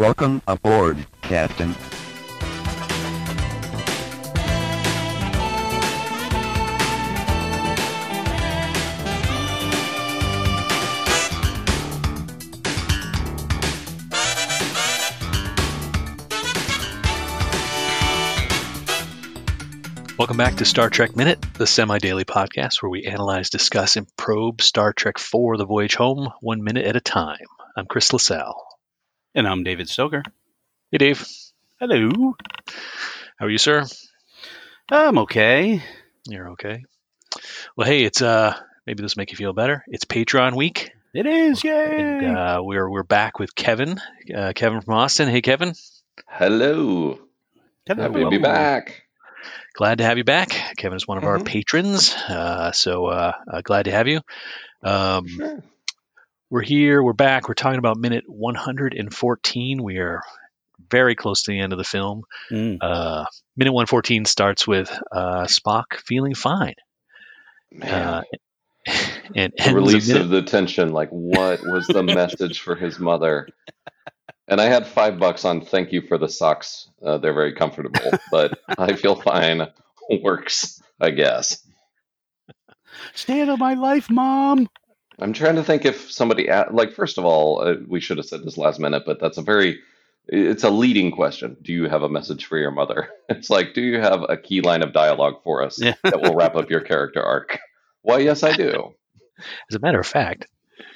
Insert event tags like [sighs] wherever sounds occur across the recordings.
Welcome aboard, Captain. Welcome back to Star Trek Minute, the semi daily podcast where we analyze, discuss, and probe Star Trek for the voyage home one minute at a time. I'm Chris LaSalle. And I'm David Stoker. Hey, Dave. Hello. How are you, sir? I'm okay. You're okay. Well, hey, it's uh maybe this will make you feel better. It's Patreon week, It is, yay! and uh, we're we're back with Kevin. Uh, Kevin from Austin. Hey, Kevin. Hello. Kevin, Happy to be back. Glad to have you back. Kevin is one of our Mhm. patrons, uh, so uh, uh, glad to have you. Um, Sure. We're here. We're back. We're talking about minute 114. We are very close to the end of the film. Mm. Uh, minute 114 starts with uh, Spock feeling fine. Man, Uh, [laughs] and the release of the tension. Like, what was the [laughs] message for his mother? And I had five bucks on thank you for the socks. Uh, they're very comfortable, but [laughs] I feel fine. Works, I guess. Stand out of my life, Mom. I'm trying to think if somebody, a- like, first of all, uh, we should have said this last minute, but that's a very, it's a leading question. Do you have a message for your mother? [laughs] It's like, do you have a key line of dialogue for us Yeah. that will wrap up your character arc? Why, yes, I do. [laughs] as a matter of fact,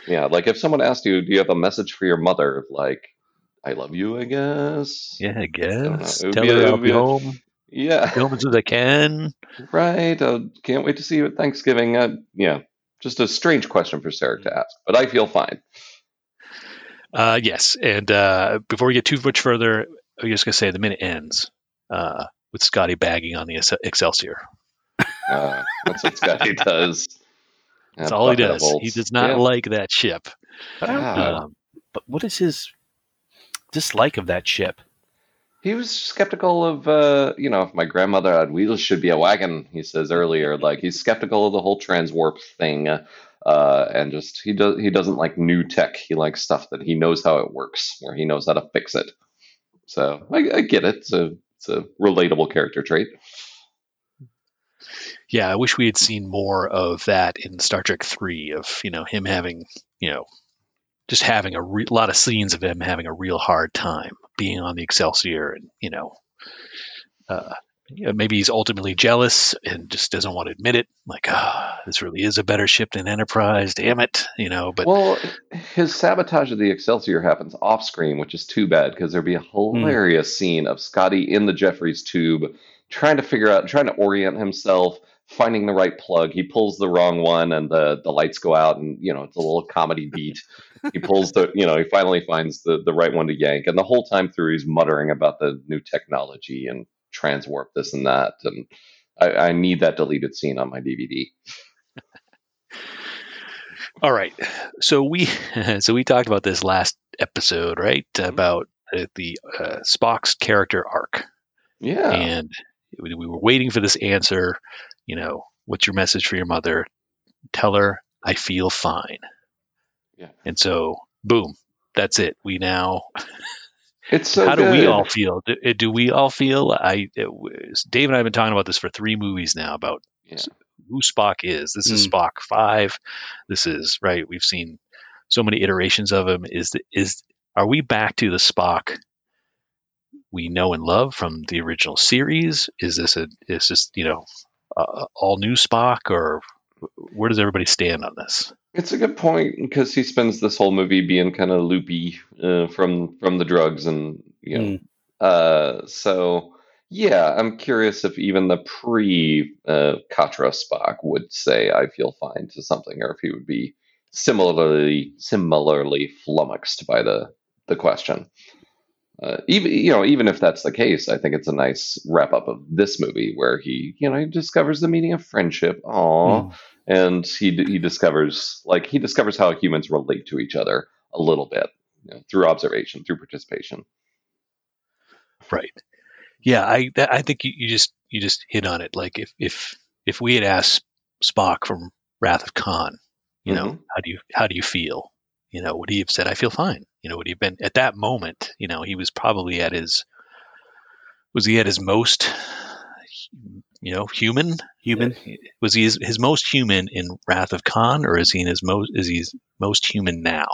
Yeah, like if someone asked you, do you have a message for your mother? Like, I love you, I guess. yeah, I guess. It would Tell be her I'll be be home. Yeah, Be home as soon as I can. [laughs] right. Uh, can't wait to see you at Thanksgiving. Uh, yeah, just a strange question for Sarek to ask, but I feel fine. Uh, yes, and uh, before we get too much further, I'm just gonna say the minute ends uh, with Scotty bagging on the Ex- Excelsior. Uh, that's what Scotty [laughs] does. That's all he does. He does not Yeah. like that ship. But, Yeah. Um, but what is his dislike of that ship? He was skeptical of, uh, you know, if my grandmother had wheels, should be a wagon. He says earlier, like he's skeptical of the whole transwarp thing, uh, and just he does he doesn't like new tech. He likes stuff that he knows how it works, or he knows how to fix it. So I, I get it. A it's a relatable character trait. yeah, I wish we had seen more of that in Star Trek Three. Of you know him having you know just having a re- lot of scenes of him having a real hard time being on the Excelsior, and you know. Uh, maybe he's ultimately jealous and just doesn't want to admit it. Like, ah, this really is a better ship than Enterprise. Damn it, you know. But well, his sabotage of the Excelsior happens off screen, which is too bad because there'd be a hilarious scene of Scotty in the Jefferies tube trying to figure out, trying to orient himself, finding the right plug. He pulls the wrong one, and the the lights go out, and you know it's a little comedy beat. [laughs] he pulls the, you know, he finally finds the the right one to yank, and the whole time through he's muttering about the new technology and transwarp this and that, and I, I need that deleted scene on my DVD. All right. So we [laughs] so we talked about this last episode, right? Mhm. About the uh, Spock's character arc, Yeah. and we were waiting for this answer. You know, what's your message for your mother? Tell her I feel fine. Yeah. And so, boom, that's it. We now. [laughs] It's so how do we all feel? Do, uh, do we all feel? I it Dave and I have been talking about this for three movies now about Yeah. who Spock is. This is Mm. Spock five. This is right. We've seen so many iterations of him. Is the, is are we back to the Spock we know and love from the original series? Is this a is this you know uh, all new Spock or where does everybody stand on this? It's a good point because he spends this whole movie being kind of loopy uh, from from the drugs and you know. Mm. Uh, so yeah, I'm curious if even the pre uh, Katra Spock would say "I feel fine" to something, or if he would be similarly similarly flummoxed by the the question. Uh, even you know, even if that's the case, I think it's a nice wrap up of this movie where he, you know, he discovers the meaning of friendship. Aww Mm. and he he discovers like he discovers how humans relate to each other a little bit you know, through observation, through participation. Right. Yeah, I that, I think you, you just you just hit on it. Like if if if we had asked Spock from Wrath of Khan, you know, Mhm. how do you how do you feel? You know, would he have said, "I feel fine"? You know, would he have been at that moment? You know, he was probably at his was he at his most you know human Human. was he his, his most human in wrath of khan or is he in his most is he most human now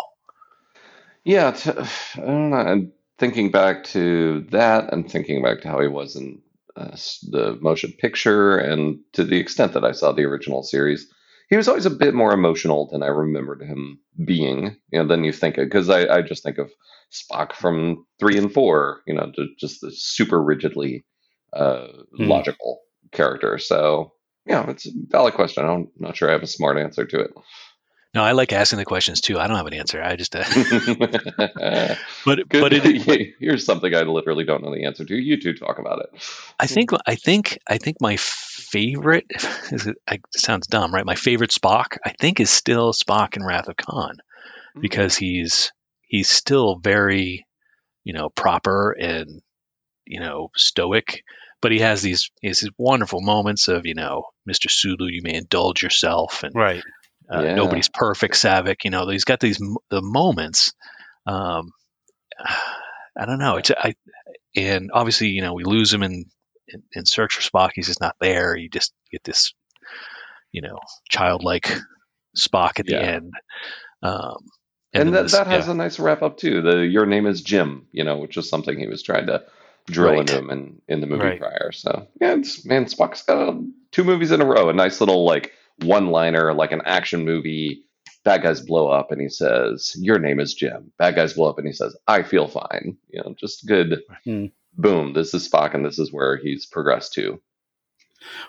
Yeah, t- [sighs] I don't know. I'm thinking back to that and thinking back to how he was in uh, the motion picture, and to the extent that I saw the original series, he was always a bit more emotional than I remembered him being. You know, than you think because I, I just think of Spock from three and four. You know, ju- just the super rigidly uh, Hmm. logical character. So yeah, it's a valid question. I'm not sure I have a smart answer to it. no i like asking the questions too i don't have an answer i just uh, [laughs] [laughs] Good. but but it, Here's something I literally don't know the answer to. You two talk about it. I think I think I think my favorite [laughs] it, sounds dumb, right? My favorite Spock, I think, is still Spock in Wrath of Khan because he's he's still very, you know, proper and you know stoic, but he has these he has these wonderful moments of you know, Mister Sulu, you may indulge yourself, and Right. uh, Yeah. nobody's perfect, Saavik. You know, he's got these the moments. Um, [sighs] I don't know. It's I, and obviously, you know, we lose him in, in in Search for Spock. He's just not there. You just get this, you know, childlike Spock at the Yeah. end. Um, And, then that, this- that has yeah. a nice wrap up too. The your name is Jim, you know, which is something he was trying to drill Right. into him in, in the movie Right. prior. So yeah, it's man, Spock's got two movies in a row. A nice little like one liner, like an action movie. Bad guys blow up and he says, Your name is Jim. Bad guys blow up and he says, I feel fine. You know, just good Hmm. Boom, this is Spock and this is where he's progressed to.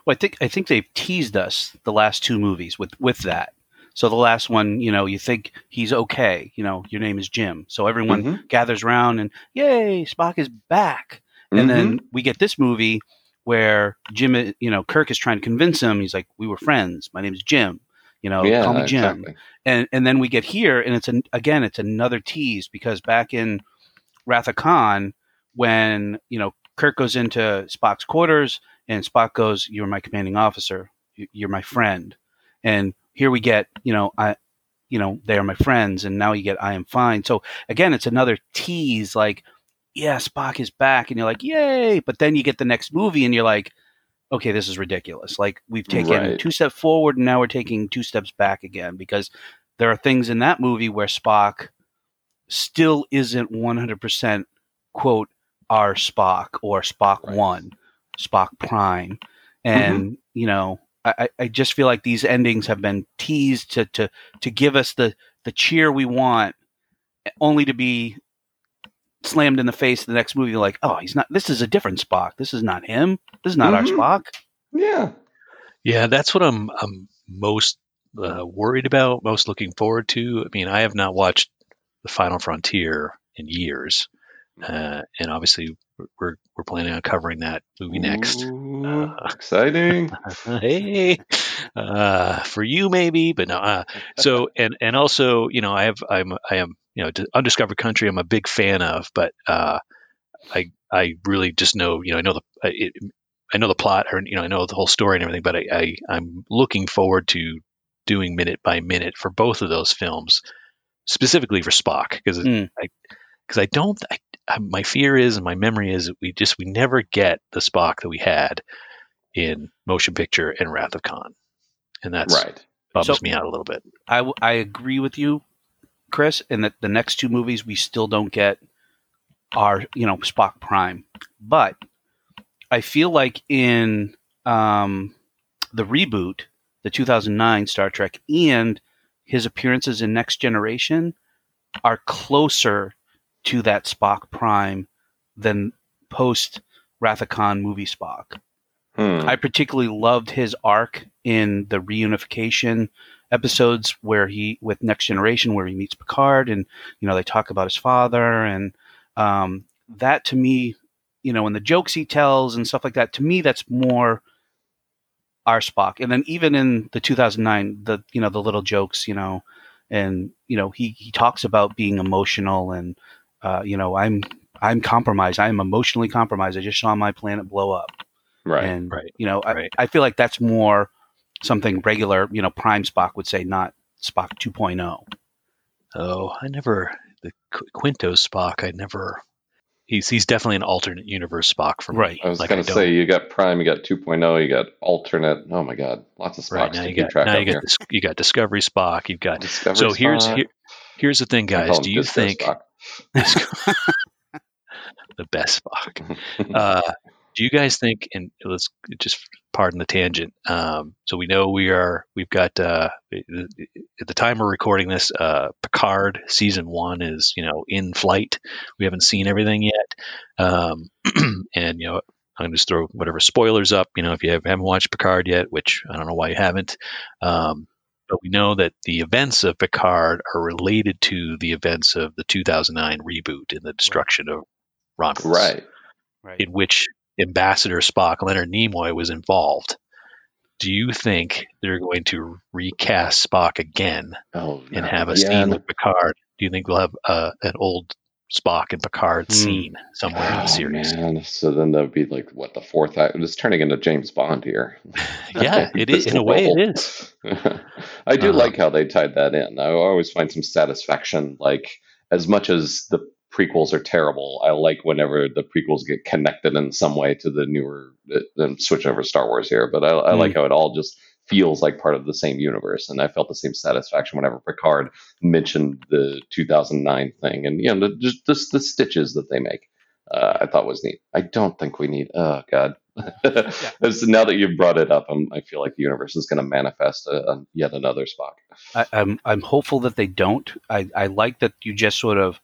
Well, I think I think they've teased us the last two movies with with that. So the last one, you know, you think he's okay. You know, your name is Jim. So everyone Mhm. gathers around and yay, Spock is back. And then we get this movie where Jim, you know, Kirk is trying to convince him. He's like, "We were friends. My name is Jim. You know, yeah, call me Jim." exactly. And and then we get here, and it's an, again, it's another tease because back in Wrath of Khan, when you know Kirk goes into Spock's quarters, and Spock goes, "You're my commanding officer. You- You're my friend." And here we get, you know, I, you know, they are my friends, and now you get, "I am fine." So again, it's another tease, like, yeah, Spock is back, and you're like, "Yay!" But then you get the next movie, and you're like, "Okay, this is ridiculous." Like we've taken Right. two steps forward, and now we're taking two steps back again because there are things in that movie where Spock still isn't 100% quote our Spock or Spock Right. 1, Spock Prime. And, you know, I, I- I just feel like these endings have been teased to, to, to give us the, the cheer we want, only to be slammed in the face of the next movie. Like, oh, he's not, this is a different Spock. This is not him. This is not Mhm. our Spock. Yeah. Yeah, that's what I'm I'm most uh, worried about, most looking forward to. I mean, I have not watched The Final Frontier in years, uh, and obviously we're we're planning on covering that movie next. Ooh, Uh, exciting. [laughs] hey, uh, for you maybe, but no. Uh, so [laughs] and and also, you know, I have I'm I am you know Undiscovered Country. I'm a big fan of, but uh, I I really just know you know I know the I- it, I know the plot or you know I know the whole story and everything, but I, I I'm looking forward to doing minute by minute for both of those films, specifically for Spock because Mm. I because I don't I, my fear is and my memory is that we just we never get the Spock that we had in Motion Picture and Wrath of Khan, and that's Right. bums So- me out a little bit. I I agree with you, Chris, in that the next two movies we still don't get our you know Spock Prime, but I feel like in um, the reboot, the 2009 Star Trek, and his appearances in Next Generation are closer to that Spock Prime than post Wrath of Khan movie Spock. Hmm. I particularly loved his arc in the reunification episodes where he with Next Generation where he meets Picard and you know they talk about his father and um, that to me you know and the jokes he tells and stuff like that to me that's more our Spock and then even in the 2009 the you know the little jokes you know and you know he he talks about being emotional and uh, you know I'm I'm compromised I am emotionally compromised I just saw my planet blow up right. and Right. you know, I, Right. I feel like that's more something regular, you know, Prime Spock would say, not Spock 2.0. Oh, I never the Qu- Quinto Spock. I never. He's he's definitely an alternate universe Spock for me. Right. I was Like, going I to don't- say you got Prime, you got 2.0, you got alternate. Oh my God, lots of Spocks Right now to you keep got track now of you got here. this, you got Discovery Spock. You've got Discovery so here's here, here's the thing, guys. Do you Disco think Spock. [laughs] [laughs] the best Spock? [laughs] Uh, do you guys think? And let's just pardon the tangent. Um, so we know we are. We've got uh, at the time we're recording this. Uh, Picard season one is you know in flight. We haven't seen everything yet, um, [clears throat] and you know. I'm going to just throw whatever spoilers up, you know, if you haven't watched Picard yet, which I don't know why you haven't. Um, but we know that the events of Picard are related to the events of the 2009 reboot and the destruction of Romulus right. Right. in which Ambassador Spock, Leonard Nimoy, was involved. Do you think they're going to recast Spock again Oh, and have a yeah. scene with Picard? Do you think we'll have uh, an old Spock and Picard Hmm. scene somewhere in Oh, the series? man. So then that would be like what the fourth act. It's turning into James Bond here. [laughs] Yeah, it [laughs] is. In a way, it is. [laughs] I do Uh-huh. like how they tied that in. I always find some satisfaction. Like as much as the prequels are terrible, I like whenever the prequels get connected in some way to the newer. Then switch over Star Wars here, but I, I Mm. like how it all just feels like part of the same universe, and I felt the same satisfaction whenever Picard mentioned the 2009 thing, and you know the, just the, the stitches that they make. Uh, I thought was neat. I don't think we need. Oh God. As- [laughs] now that you've brought it up, I'm, I feel like the universe is going to manifest a, a, yet another Spock. I, I'm I'm hopeful that they don't. I, I like that you just sort of,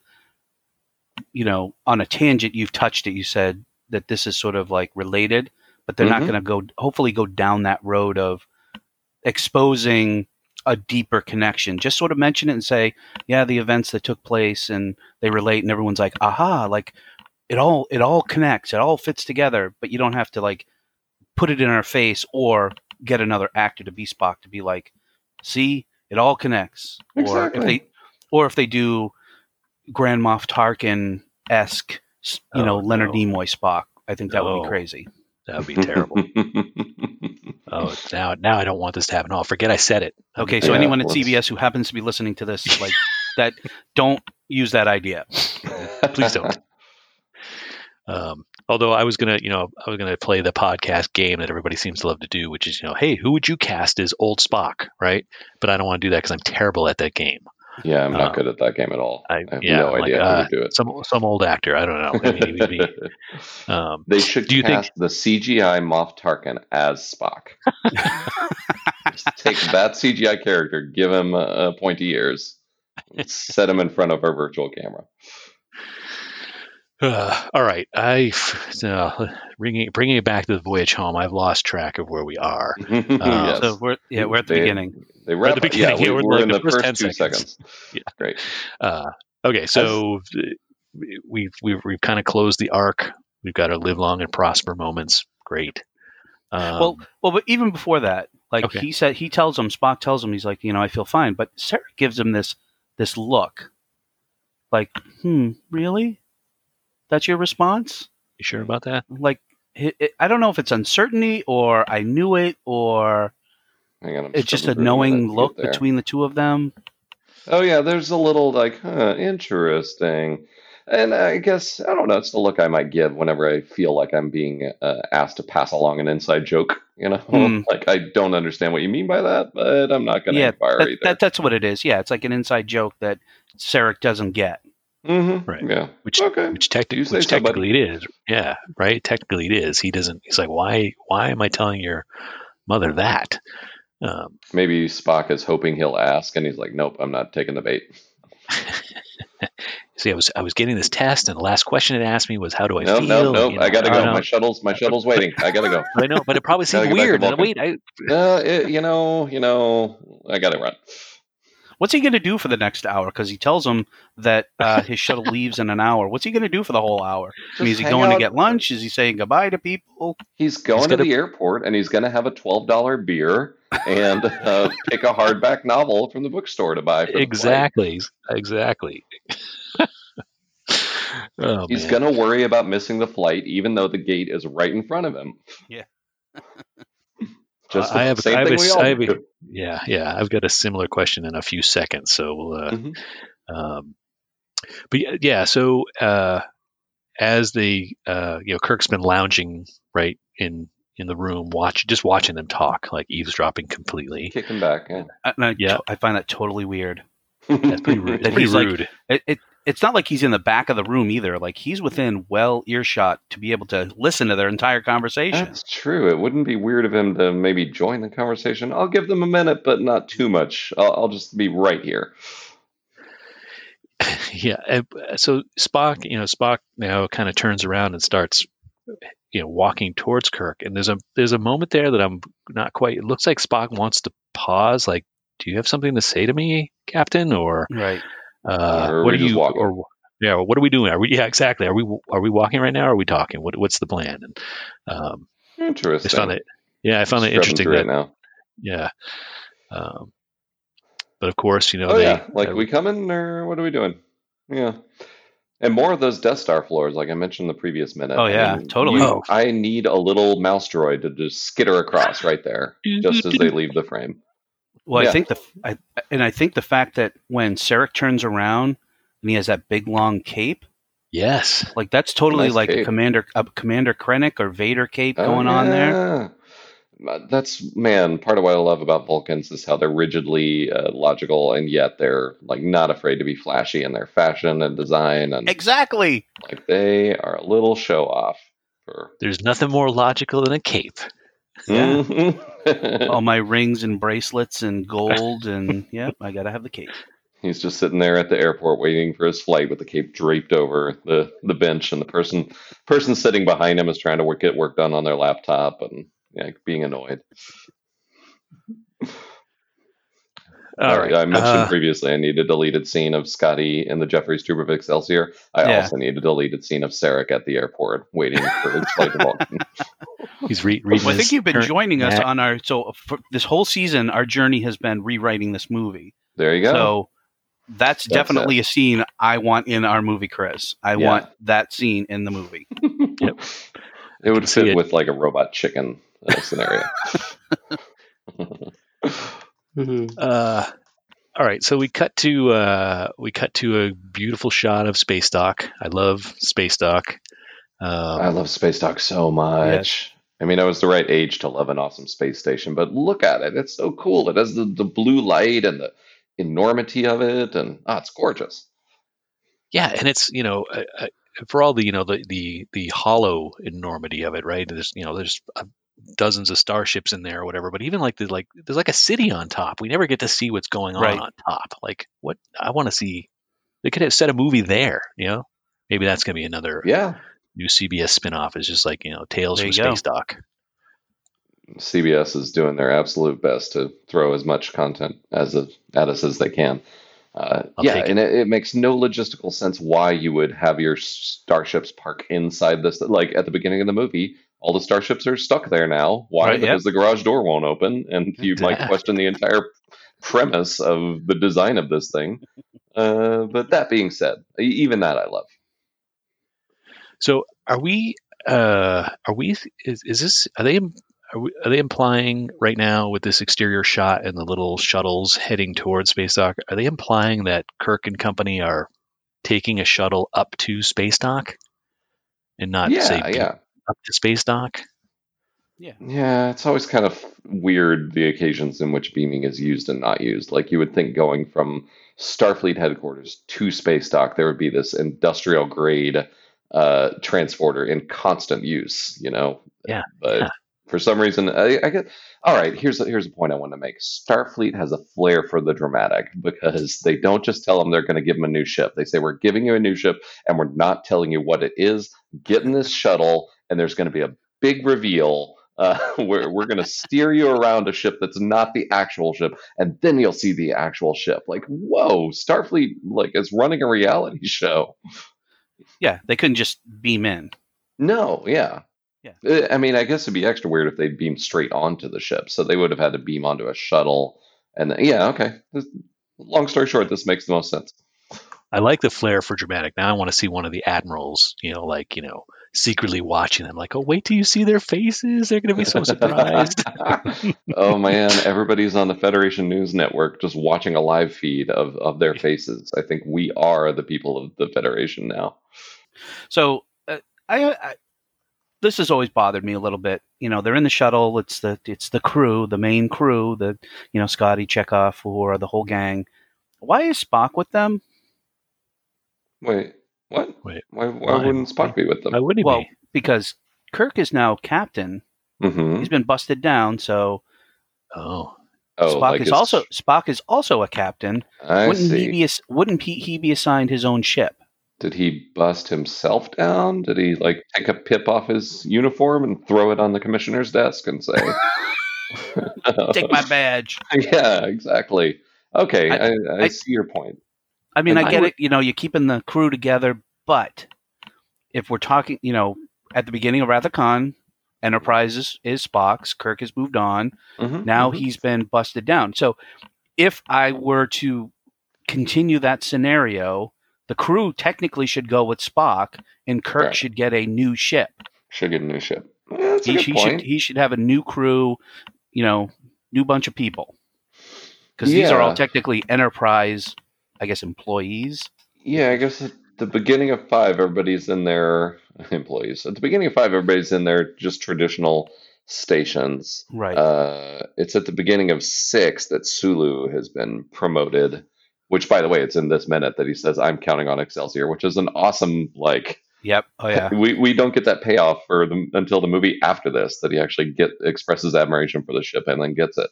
you know, on a tangent you've touched it. You said that this is sort of like related, but they're not Mhm. going to go. Hopefully, go down that road of exposing a deeper connection. Just sort of mention it and say, yeah, the events that took place and they relate, and everyone's like, aha, like it all it all connects, it all fits together. But you don't have to like put it in our face or get another actor to be Spock to be like, see, it all connects. Or if Exactly. they or if they do Grand Moff Tarkin esque, you oh, know, Oh, Leonard no. Nimoy Spock, I think that would be oh. crazy. That would be terrible. [laughs] oh, now now I don't want this to happen. Oh, forget I said it. Okay, so Yeah, anyone at CBS who happens to be listening to this, like [laughs] that, don't use that idea. Please don't. Um, although I was gonna, you know, I was gonna play the podcast game that everybody seems to love to do, which is, you know, hey, who would you cast as old Spock, right? But I don't want to do that because I'm terrible at that game. Yeah, I'm not Uh, good at that game at all. I, I- have yeah, no I'm idea like, how uh, to do it. Some some old actor, I don't know. I mean, be, [laughs] um, They should Do you think- the CGI Moff Tarkin as Spock. [laughs] Just take that CGI character, give him uh, pointy ears, set him in front of our virtual camera. Uh, [sighs] all right, I so bringing bringing it back to the voyage home. I've lost track of where we are. [laughs] yes. So we're yeah, we're at the They- beginning. They We're at wrap the up- yeah, beginning. we, We're in, we're like, in the the first first 10 two seconds. seconds. [laughs] Yeah. Great. Uh, okay, so th- we've we've we've kind of closed the arc. We've got our live long and prosper moments. Great. Um, Well, well, but even before that, like Okay. he said, he tells him Spock tells him he's like, you know, I feel fine, but Sarek gives him this this look, like, hmm, really? That's your response? you sure about that? Like, it, it, I don't know if it's uncertainty or I knew it or Hang on, I'm it's just a knowing look there. between the two of them. Oh yeah, there's a little like, huh, interesting. And I guess I don't know. It's the look I might give whenever I feel like I'm being uh, asked to pass along an inside joke. You know, Hmm. [laughs] like I don't understand what you mean by that, but I'm not going to Yeah, inquire that, either. that, that's what it is. Yeah, it's like an inside joke that Sarek doesn't get. mm-hmm. Right. Yeah. Which okay. which, You technically which so, buddy. technically it is. Yeah, right. Technically it is. He doesn't. He's like, why why am I telling your mother that? Um, Maybe Spock is hoping he'll ask, and he's like, "Nope, I'm not taking the bait." [laughs] see, I was I was getting this test, and the last question it asked me was, "How do I No, feel?" no, And, no. you know, I gotta go. know. My shuttle's my shuttle's waiting. I gotta go. [laughs] I know, but it probably Gotta seemed get back to weird. And wait, I, Uh, it, you know, you know, I gotta run. What's he going to do for the next hour? Because he tells him that uh, his shuttle [laughs] leaves in an hour. What's he going to do for the whole hour? I mean, is he going out. to get lunch? Is he saying goodbye to people? He's going to gonna- the airport and he's going to have a twelve dollar beer and uh, pick a hardback novel from the bookstore to buy. For the exactly, exactly. [laughs] oh, He's going to worry about missing the flight, even though the gate is right in front of him. Yeah. [laughs] Just I have- same I have thing a- we all I have a- do. Yeah, yeah. I've got a similar question in a few seconds, so we'll uh, Mhm. Um, but yeah, yeah, so uh, as the uh, you know, Kirk's been lounging right in in the room, watch just watching them talk, like eavesdropping completely. Kicking back, yeah. And I, Yeah. I find that totally weird. That's pretty rude. [laughs] That's pretty he's like- It, it it's not like he's in the back of the room either. Like he's within well earshot to be able to listen to their entire conversation. That's true. It wouldn't be weird of him to maybe join the conversation. I'll give them a minute, but not too much. I'll, I'll just be right here. [laughs] yeah. uh, So Spock, you know, Spock now kind of turns around and starts, you know, walking towards Kirk. And there's a there's a moment there that I'm not quite. It looks like Spock wants to pause. Like, do you have something to say to me, Captain? Or right. uh, Or are what we are just you? walking? Or yeah, what are we doing? Are we? Yeah, exactly. Are we? Are we walking right now? Or are we talking? What What's the plan? And um, I Interesting. just found it. Yeah, I found it interesting through that it now. yeah. Um, but of course, you know, Oh they, yeah, like uh, we coming or what are we doing? Yeah, and more of those Death Star floors, like I mentioned in the previous minute. Oh, yeah, totally. you- Oh. I need a little mouse droid to just skitter across right there, just as they leave the frame. Well, Yeah. I think the I, and I think the fact that when Sarek turns around and he has that big long cape, yes, like that's totally Nice like a commander a Commander Krennic or Vader cape Oh, going on there. Yeah. Uh, That's man. Part of what I love about Vulcans is how they're rigidly uh, logical, and yet they're like not afraid to be flashy in their fashion and design, and Exactly. like they are a little show off. For there's nothing more logical than a cape. Yeah. Mhm. [laughs] All my rings and bracelets and gold and [laughs] yeah I gotta have the cape. He's just sitting there at the airport waiting for his flight with the cape draped over the, the bench, and the person person sitting behind him is trying to work get work done on their laptop and yeah, being annoyed. All Uh, right, I mentioned uh, previously I need a deleted scene of Scotty in the Jefferies Tube of Excelsior. I Yeah. also need a deleted scene of Sarek at the airport waiting for his flight to Vulcan. [laughs] he's re- reading. Well, I think you've been joining us Mac- on our so for this whole season. Our journey has been rewriting this movie. There you go. So that's, That's definitely a scene I want in our movie, Chris. I Yeah. want that scene in the movie. [laughs] it would see fit it. with like a robot chicken scenario. [laughs] Uh, all right, so we cut to uh, we cut to a beautiful shot of space dock. I love space dock. Um, I love Space Dock so much. I mean, I was the right age to love an awesome space station, but look at it. It's so cool. It has the, the blue light and the enormity of it, and ah, it's gorgeous. yeah, and it's you know uh, uh, for all the you know the the the hollow enormity of it, right? There's you know there's uh, dozens of starships in there or whatever, but even like the like there's like a city on top. We never get to see what's going on Right. on top. Like what I want to see. They could have set a movie there. You know, maybe that's gonna be another Yeah. new CBS spinoff. Is just like you know Tales There from you go. Space Dock. CBS is doing their absolute best to throw as much content as at us as they can. Uh, yeah, it. and it, it makes no logistical sense why you would have your starships park inside this. Like at the beginning of the movie, all the starships are stuck there now. Why? Right, because the garage door won't open, and [laughs] you might question the entire premise of the design of this thing. Uh, but that being said, even that I love. So are we? Uh, are we? Is, is this? Are they? Are, we, are they implying right now with this exterior shot and the little shuttles heading towards space dock? Are they implying that Kirk and company are taking a shuttle up to space dock and not say yeah, beam yeah. Up to space dock? Yeah, Yeah, it's always kind of weird the occasions in which beaming is used and not used. Like you would think going from Starfleet headquarters to space dock, there would be this industrial grade uh, transporter in constant use, you know? Yeah, But yeah. for some reason, I, I get. All right, here's a, here's a point I want to make. Starfleet has a flair for the dramatic because they don't just tell them they're going to give them a new ship. They say we're giving you a new ship and we're not telling you what it is. Get in this shuttle, and there's going to be a big reveal. Uh, [laughs] we're we're going to steer you around a ship that's not the actual ship, and then you'll see the actual ship. Like, whoa, Starfleet like is running a reality [laughs] show. Yeah, they couldn't just beam in. No, yeah. Yeah. Uh, I mean, I guess it'd be extra weird if they beamed straight onto the ship. So they would have had to beam onto a shuttle. And then, yeah, okay. Long story short, this makes the most sense. I like the flair for dramatic. Now I want to see one of the admirals, you know, like you know, secretly watching them, like, oh, wait till you see their faces. They're going to be so surprised. [laughs] oh man, everybody's on the Federation News Network just watching a live feed of, of their faces. I think we are the people of the Federation now. So uh, I, I this has always bothered me a little bit. You know, they're in the shuttle. It's the it's the crew, the main crew, the you know Scotty, Chekov, or the whole gang. Why is Spock with them? Wait, what? Wait, why, why, why? wouldn't Spock be with them? Why wouldn't he Well, be? because Kirk is now captain. hmm He's been busted down, so Oh, Oh, Spock like is his- also Spock is also a captain. I wouldn't see. he be ass- wouldn't he, he be assigned his own ship? Did he bust himself down? Did he like take a pip off his uniform and throw it on the commissioner's desk and say, [laughs] Take my badge. [laughs] yeah, exactly. Okay, I- I, I, I- see your point. I mean, And I I get would- it. You know, you're keeping the crew together, but if we're talking, you know, at the beginning of Wrath of Khan, Enterprise is, is Spock's. Kirk has moved on. Mhm, Now mhm. he's been busted down. So, if I were to continue that scenario, the crew technically should go with Spock, and Kirk Right. should get a new ship. should get a new ship. Yeah, He, he should he should have a new crew, you know, new bunch of people, because these are all technically Enterprise, I guess, employees. Yeah, I guess at the beginning of five, everybody's in their [laughs] employees. At the beginning of five, everybody's in their just traditional stations. Right. Uh, it's at the beginning of six that Sulu has been promoted. Which, by the way, it's in this minute that he says, "I'm counting on Excelsior," which is an awesome like. Yep. Oh yeah. We we don't get that payoff for the, until the movie after this that he actually get expresses admiration for the ship and then gets it.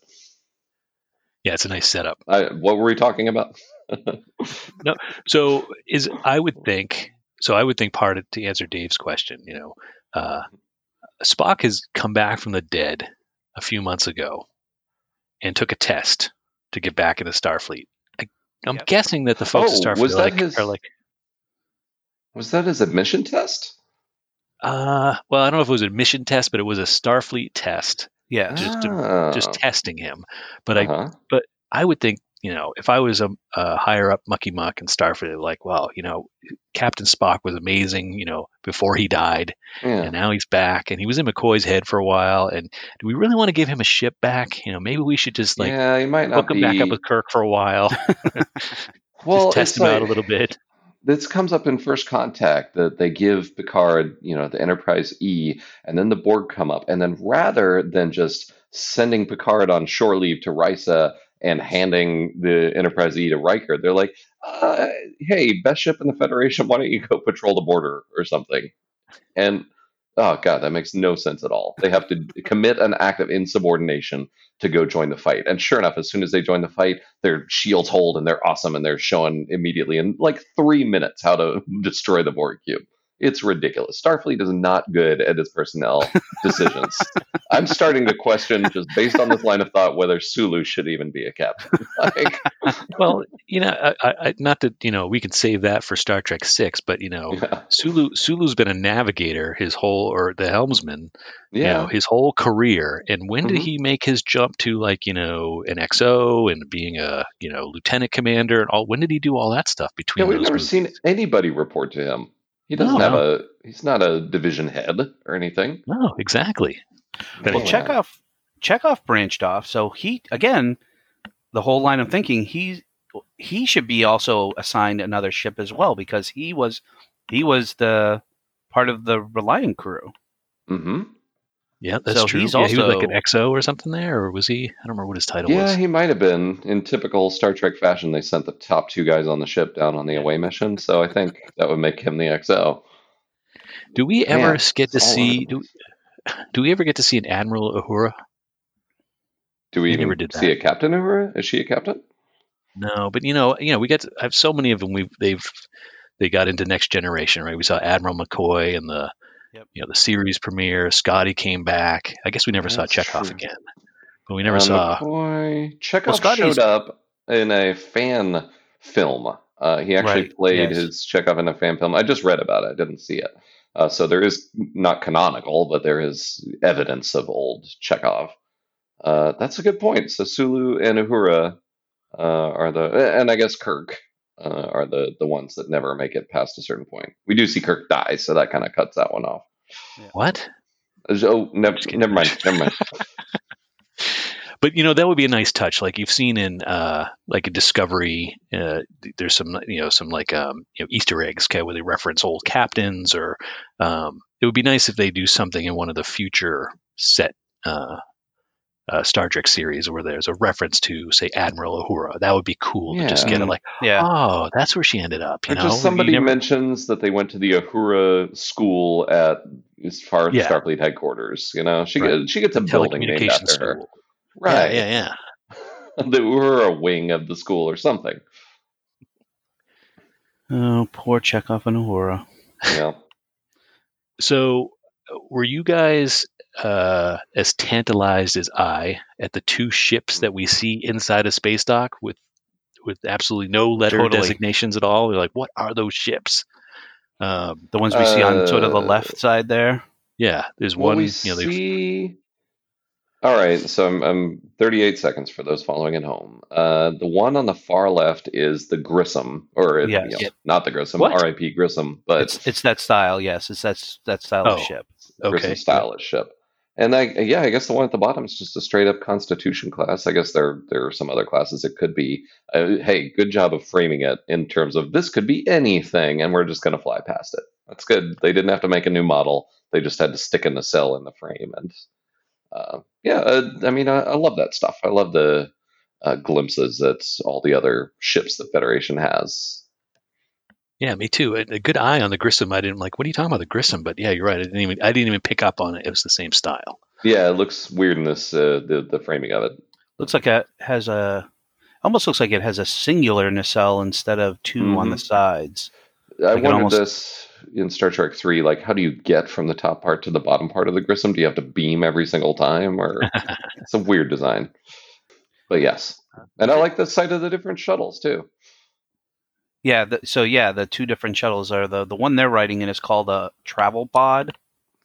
yeah, it's a nice setup. I, what were we talking about? So is I would think so. I would think part of to answer Dave's question. You know, uh, Spock has come back from the dead a few months ago and took a test to get back into Starfleet. I, I'm Yep. guessing that the folks Oh, at Starfleet was are that like, his- are like, Was that his admission test? uh, well, I don't know if it was a mission test, but it was a Starfleet test, Yeah. just to- Oh. just testing him. But I Uh-huh. I would think, you know, if I was a, a higher up mucky muck in Starfleet, like, well, you know, Captain Spock was amazing, you know, before he died, Yeah. and now he's back, and he was in McCoy's head for a while. And do we really want to give him a ship back? You know, maybe we should just like yeah, he might not hook him be. back up with Kirk for a while, [laughs] [laughs] well, just test it's him out a little bit. This comes up in First Contact that they give Picard, you know, the Enterprise E, and then the Borg come up, and then rather than just sending Picard on shore leave to Risa and handing the Enterprise E to Riker, they're like, uh, "Hey, best ship in the Federation, why don't you go patrol the border or something?" And oh god, that makes no sense at all. They have to commit an act of insubordination to go join the fight. And sure enough, as soon as they join the fight, their shields hold and they're awesome and they're showing immediately in like three minutes how to [laughs] destroy the Borg cube. It's ridiculous. Starfleet is not good at its personnel [laughs] decisions. I'm starting to question, just based on this line of thought, whether Sulu should even be a captain. [laughs] like, Well, you know, I, I, not that you know we can save that for Star Trek Six, but you know, yeah, Sulu Sulu's been a navigator his whole, or the helmsman, you yeah. know, his whole career. And when did Mhm. he make his jump to like, you know, an XO and being a, you know, lieutenant commander and all? When did he do all that stuff Yeah, between we've those never movies? seen anybody report to him. He doesn't No. have a. He's not a division head or anything. No, exactly. But Well, Yeah. Chekov Chekov branched off, so he again the whole line of thinking he he should be also assigned another ship as well because he was he was the part of the Reliant crew. hmm Yeah, that's So true. he's yeah, he was like an XO or something there, or was he? I don't remember what his title Yeah, was. Yeah, he might have been. In typical Star Trek fashion, they sent the top two guys on the ship down on the away mission, so I think that would make him the XO. Do we ever Man, get to see? Do, [laughs] do we ever get to see an Admiral Uhura? Do we even never did see that. a captain over? Is she a captain? No, but you know, you know, we get to, I have so many of them. We've they've they got into next generation, right? We saw Admiral McCoy and the Yep. you know the series premiere. Scotty came back. I guess we never saw Chekov true. again, but we never Uh, saw. McCoy. Chekov Well, Scotty's- showed up in a fan film. Uh, he actually Right, played yes. his Chekov in a fan film. I just read about it. I didn't see it. Uh, so there is not canonical, but there is evidence of old Chekov. Uh, that's a good point. So Sulu and Uhura uh, are the, and I guess Kirk uh, are the the ones that never make it past a certain point. We do see Kirk die, so that kind of cuts that one off. What? Oh, never, never mind, never mind. [laughs] But you know that would be a nice touch. Like you've seen in uh, like a Discovery, uh, there's some you know some like um, you know Easter eggs okay, where they reference old captains, or um, it would be nice if they do something in one of the future set uh, uh, Star Trek series where there's a reference to say Admiral Uhura. That would be cool to just get it like, Yeah. oh, that's where she ended up. You Or know, just You somebody never- mentions that they went to the Uhura school at as far as Yeah. Starfleet headquarters. You know, she Right. gets she gets a building named telecommunications after her. Right. Yeah, yeah, yeah. [laughs] the Uhura wing of the school or something. Oh, poor Chekov and Uhura. Yeah. [laughs] So, uh, were you guys uh, as tantalized as I at the two ships that we see inside a space dock with with absolutely no letter Totally. designations at all? We're like, what are those ships? Um, The ones we see on sort of the Uh, left side there. yeah, there's one. we You know, see. All right, so I'm, I'm 38 seconds for those following at home. Uh, the one on the far left is the Grissom, or uh, Yes. you know, Yep. not the Grissom, What? R.I.P. Grissom, but It's it's that style. Yes, it's that that style Oh. of ship. Grissom okay. stylish ship. And I, yeah, I guess the one at the bottom is just a straight up Constitution class. I guess there there are some other classes it could be. Uh, hey, good job of framing it in terms of this could be anything, and we're just going to fly past it. That's good. They didn't have to make a new model. They just had to stick in the cell in the frame, and uh, yeah, uh, I mean, I, I love that stuff. I love the uh, glimpses at all the other ships that Federation has. Yeah, me too. A, a good eye on the Grissom. I didn't like. What are you talking about the Grissom? But yeah, you're right. I didn't even. I didn't even pick up on it. It was the same style. Yeah, it looks weird in this uh, the the framing of it. Looks like it has a almost looks like it has a singular nacelle instead of 2 on the sides. I Like it wondered almost- this in Star Trek Three. Like, how do you get from the top part to the bottom part of the Grissom? Do you have to beam every single time, or [laughs] it's a weird design? But yes, and I like the sight of the different shuttles too. Yeah, the, so yeah, the two different shuttles are the the one they're riding in is called a travel pod,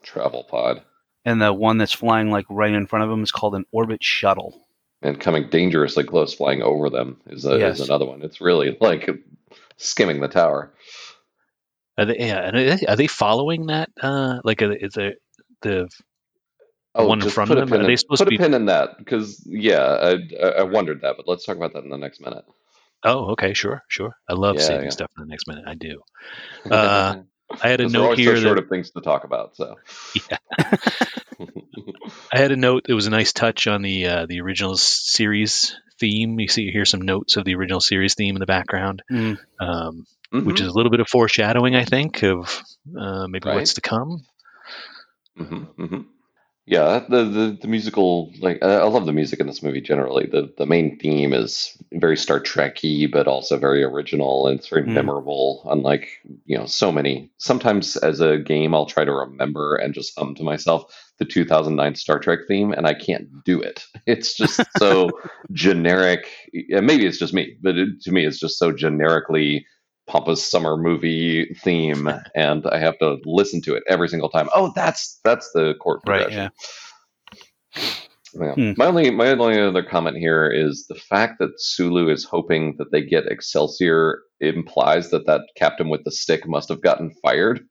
Travel pod and the one that's flying like right in front of them is called an orbit shuttle. and coming dangerously close, flying over them is, a, Yes. is another one. It's really like skimming the tower. Are they? Yeah, and are they, are they following that? Uh, like, are, is there the Oh, one in front put of them? pin Are they in- supposed put to a be- pin in that because yeah, I, I I wondered that, but let's talk about that in the next minute. Oh, okay, sure, sure. I love Yeah, saving yeah. stuff for the next minute. I do. [laughs] Uh, I had a note here so short that of things to talk about. So [laughs] Yeah. I had a note. It was a nice touch on the uh, the original series theme. You see here some notes of the original series theme in the background, Mm. um, Mhm. which is a little bit of foreshadowing, I think, of uh, maybe Right. what's to come. hmm hmm Yeah, the, the the musical like I love the music in this movie generally. The the main theme is very Star Trekky, but also very original and it's very Mm. memorable. Unlike you know so many. Sometimes as a game, I'll try to remember and just hum to myself the 2009 Star Trek theme, and I can't do it. [laughs] It's just so [laughs] generic. And maybe it's just me, but it, to me, it's just so generically pompous summer movie theme, and I have to listen to it every single time. Oh, that's that's the chord Right, progression. Yeah. Hmm. My only my only other comment here is the fact that Sulu is hoping that they get Excelsior implies that that captain with the stick must have gotten fired,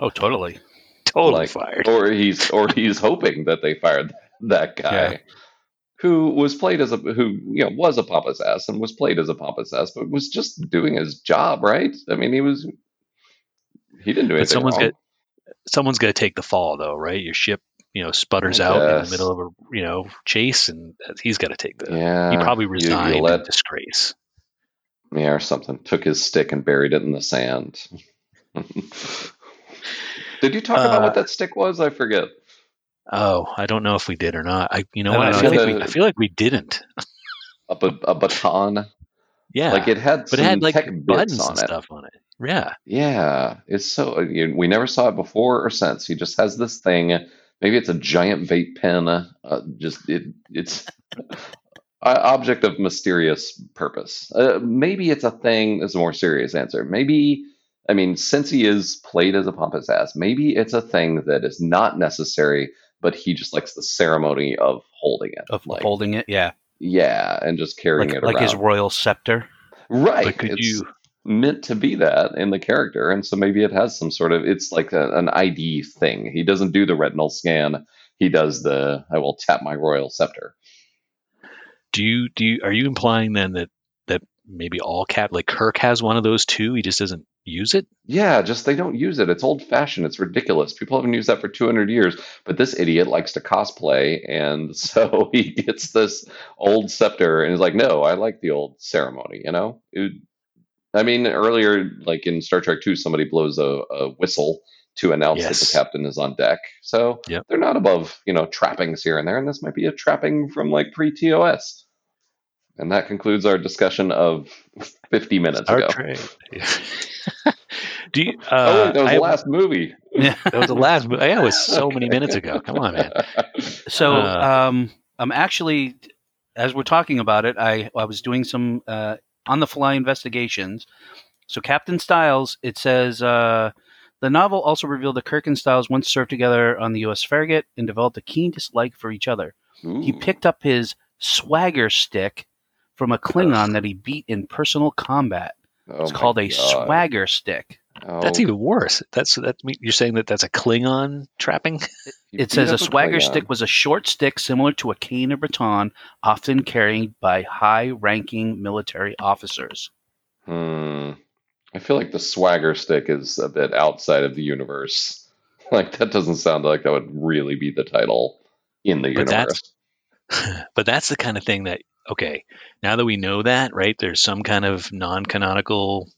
Oh, totally. Totally Like, fired. or he's or he's hoping that they fired that guy. Who was played as a who you know was a pompous ass and was played as a pompous ass, but was just doing his job, right? I mean, he was he didn't do it, But anything someone's wrong. got someone's got to take the fall, though, right? Your ship, you know, sputters out in the middle of a you know chase, and he's got to take the. yeah, he probably you- you resigned let- in disgrace. Yeah, or something. Took his stick and buried it in the sand. [laughs] Did you talk about Uh, what that stick was? I forget. Oh, I don't know if we did or not. I, you know, I what? I, feel know. like we, I feel like we didn't. [laughs] A, a baton. Yeah, Like it had but some it had like tech buttons bits on and it. stuff on it. Yeah, Yeah, it's so you, we never saw it before or since. He just has this thing. Maybe it's a giant vape pen. Uh, just it, it's [laughs] a object of mysterious purpose. Uh, maybe it's a thing. Is a more serious answer. Maybe I mean, since he is played as a pompous ass, maybe it's a thing that is not necessary, but he just likes the ceremony of holding it, Of like holding it, yeah, yeah, and just carrying like it like around. his royal scepter. right. Could it's you? meant to be that in the character, and so maybe it has some sort of. It's like a, an ID thing. He doesn't do the retinal scan. He does the. I will tap my royal scepter. Do you? Do you? Are you implying then that maybe all cap like Kirk has one of those too? He just doesn't use it. Yeah, just they don't use it. It's old fashioned. It's ridiculous. People haven't used that for 200 years. But this idiot likes to cosplay. And [laughs] so he gets this old scepter and is like, no, I like the old ceremony, you know? It, I mean, earlier, like in Star Trek 2, somebody blows a, a whistle to announce that the captain is on deck. So Yep. they're not above, you know, trappings here and there. And this might be a trapping from like pre TOS. And that concludes our discussion of 50 minutes Star ago. Trek. [laughs] do you? [laughs] oh, Uh, that was I the last movie. [laughs] Yeah. that was the last. mo- Yeah, it was so many minutes ago. Come on, man. So Uh, um, I'm actually, as we're talking about it, I I was doing some uh, on the fly investigations. So Captain Styles, it says uh, the novel also revealed that Kirk and Styles once served together on the U.S. Farragut and developed a keen dislike for each other. He picked up his swagger stick from a Klingon that he beat in personal combat. Oh It's called a God. swagger stick. Oh, That's even worse. That's that. You're saying that that's a Klingon trapping? [laughs] you It says a swagger Klingon. stick was a short stick similar to a cane or baton, often carried by high ranking military officers. Hmm. I feel like the swagger stick is a bit outside of the universe. [laughs] Like that doesn't sound like that would really be the title in the But universe. that's- [laughs] but that's the kind of thing that okay. Now that we know that, right? There's some kind of non-canonical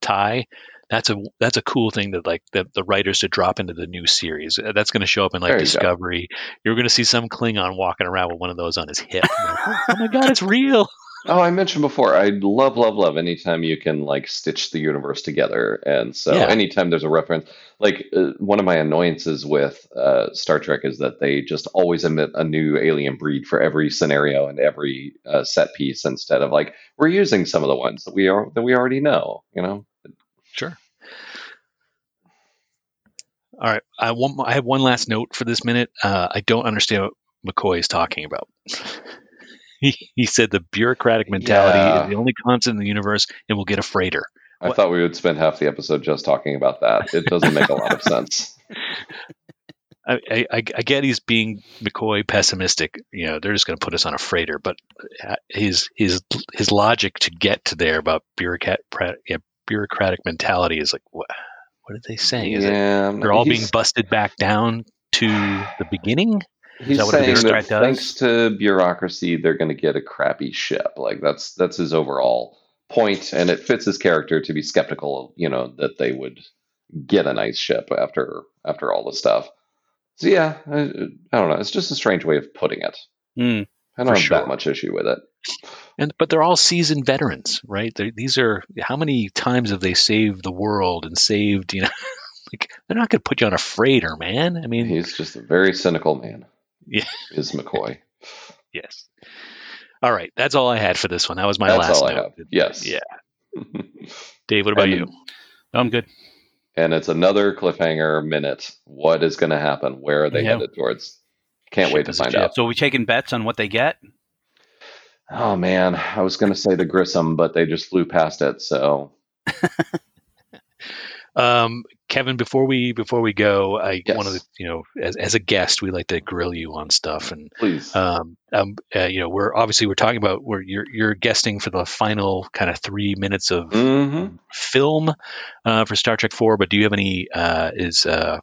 tie. That's a that's a cool thing that like the, the writers to drop into the new series. Uh, That's going to show up in like you go. Discovery. You're going to see some Klingon walking around with one of those on his hip. [laughs] Like, oh my god, it's real. Oh, I mentioned before, I love, love, love anytime you can like stitch the universe together. And so Yeah. anytime there's a reference, like uh, one of my annoyances with uh, Star Trek is that they just always emit a new alien breed for every scenario and every uh, set piece instead of like we're using some of the ones that we are that we already know, you know? Sure. All right. I want. I have one last note for this minute. Uh, I don't understand what McCoy is talking about. [laughs] [laughs] he, he said the bureaucratic mentality Yeah. is the only constant in the universe, and we'll get a freighter. I What- thought we would spend half the episode just talking about that. It doesn't make a lot of sense. [laughs] [laughs] I, I, I get he's being McCoy pessimistic. You know, they're just going to put us on a freighter, but uh, his his his logic to get to there about bureaucrat yeah, bureaucratic mentality is like what what did they saying? Is it yeah, they're all being busted back down to the beginning? He's that saying that does? thanks to bureaucracy, they're going to get a crappy ship. Like that's that's his overall point, and it fits his character to be skeptical. You know that they would get a nice ship after after all the stuff. So yeah, I, I don't know. It's just a strange way of putting it. Hmm. I don't have sure. that much issue with it. And but they're all seasoned veterans, right? They're, these are how many times have they saved the world and saved? You know, [laughs] like they're not going to put you on a freighter, man. I mean, He's just a very cynical man. Yeah. is McCoy. yes. All right, that's all I had for this one. That was my That's last all I note. have. Yes. Yeah, [laughs] Dave. What about And- you? No, I'm good. and it's another cliffhanger minute. What is going to happen? Where are they Yeah. headed towards? Can't Ship wait to find out. So are we taking bets on what they get? Oh man, I was going to say the Grissom, but they just flew past it. So [laughs] Um, Kevin, before we before we go, I Yes. wanted to, you know, as, as a guest, we like to grill you on stuff, and please, um, um, uh, you know, we're obviously we're talking about where you're you're guesting for the final kind of three minutes of hmm film uh, for Star Trek Four. But do you have any uh, is uh,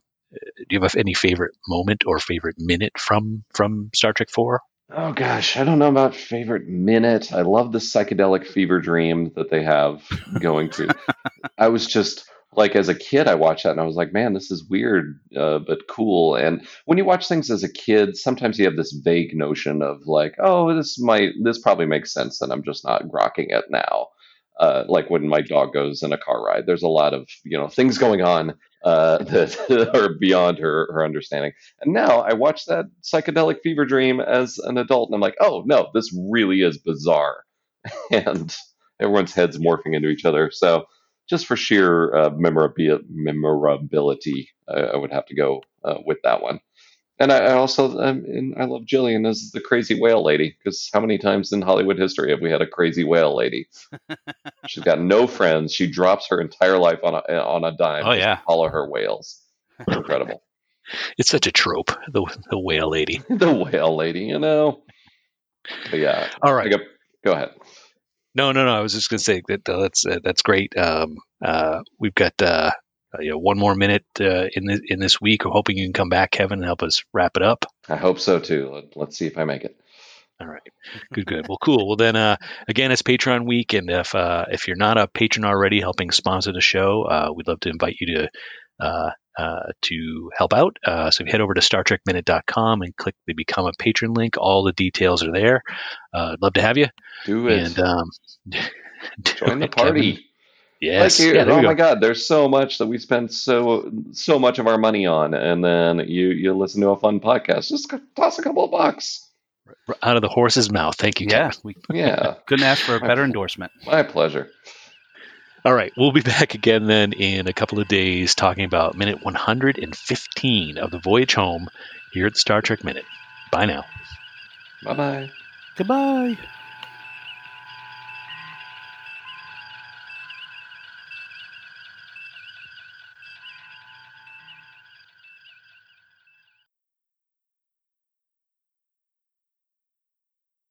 do you have any favorite moment or favorite minute from from Star Trek Four? oh gosh, I don't know about favorite minute. I love the psychedelic fever dream that they have going through. [laughs] I was just like as a kid, I watched that and I was like, man, this is weird, uh, but cool. And when you watch things as a kid, sometimes you have this vague notion of like, oh, this might, this probably makes sense, and I'm just not grokking it now. Uh, like when my dog goes in a car ride, there's a lot of you know things going on uh, [laughs] that are beyond her her understanding. And now I watch that psychedelic fever dream as an adult, and I'm like, oh no, this really is bizarre, [laughs] and everyone's heads morphing into each other. So just for sheer uh, memorabi- memorability, uh, I would have to go uh, with that one. And I, I also um, and I love Gillian as the crazy whale lady because how many times in Hollywood history have we had a crazy whale lady? [laughs] She's got no friends. She drops her entire life on a on a dime. Oh, just to yeah. follow her whales. Incredible. [laughs] It's such a trope, the the whale lady. [laughs] the whale lady, you know. But yeah, All right. I right. go, go ahead. No, no, no. I was just going to say that uh, that's uh, that's great. Um, uh, we've got uh, uh, you know one more minute uh, in this in this week. We're hoping you can come back, Kevin, and help us wrap it up. I hope so too. Let, let's see if I make it. All right. Good, good. Well, cool. Well, then, uh, again, it's Patreon week, and if uh, if you're not a patron already, helping sponsor the show, uh, we'd love to invite you to uh, to help out. Uh, so, head over to StarTrekMinute.com and click the Become a Patron link, all the details are there. Uh, I'd love to have you. Do it. And um, [laughs] Join the Kevin, party. Yes. Like you, yeah, oh my go. God, there's so much that we spend so so much of our money on, and then you you listen to a fun podcast. Just toss a couple of bucks. Out of the horse's mouth. Thank you. Yeah, [laughs] we Yeah, [laughs] couldn't ask for a better endorsement. my pleasure. All right. We'll be [laughs] back again then in a couple of days talking about minute 115 of the voyage home here at the Star Trek Minute. Bye now. Bye bye. Goodbye.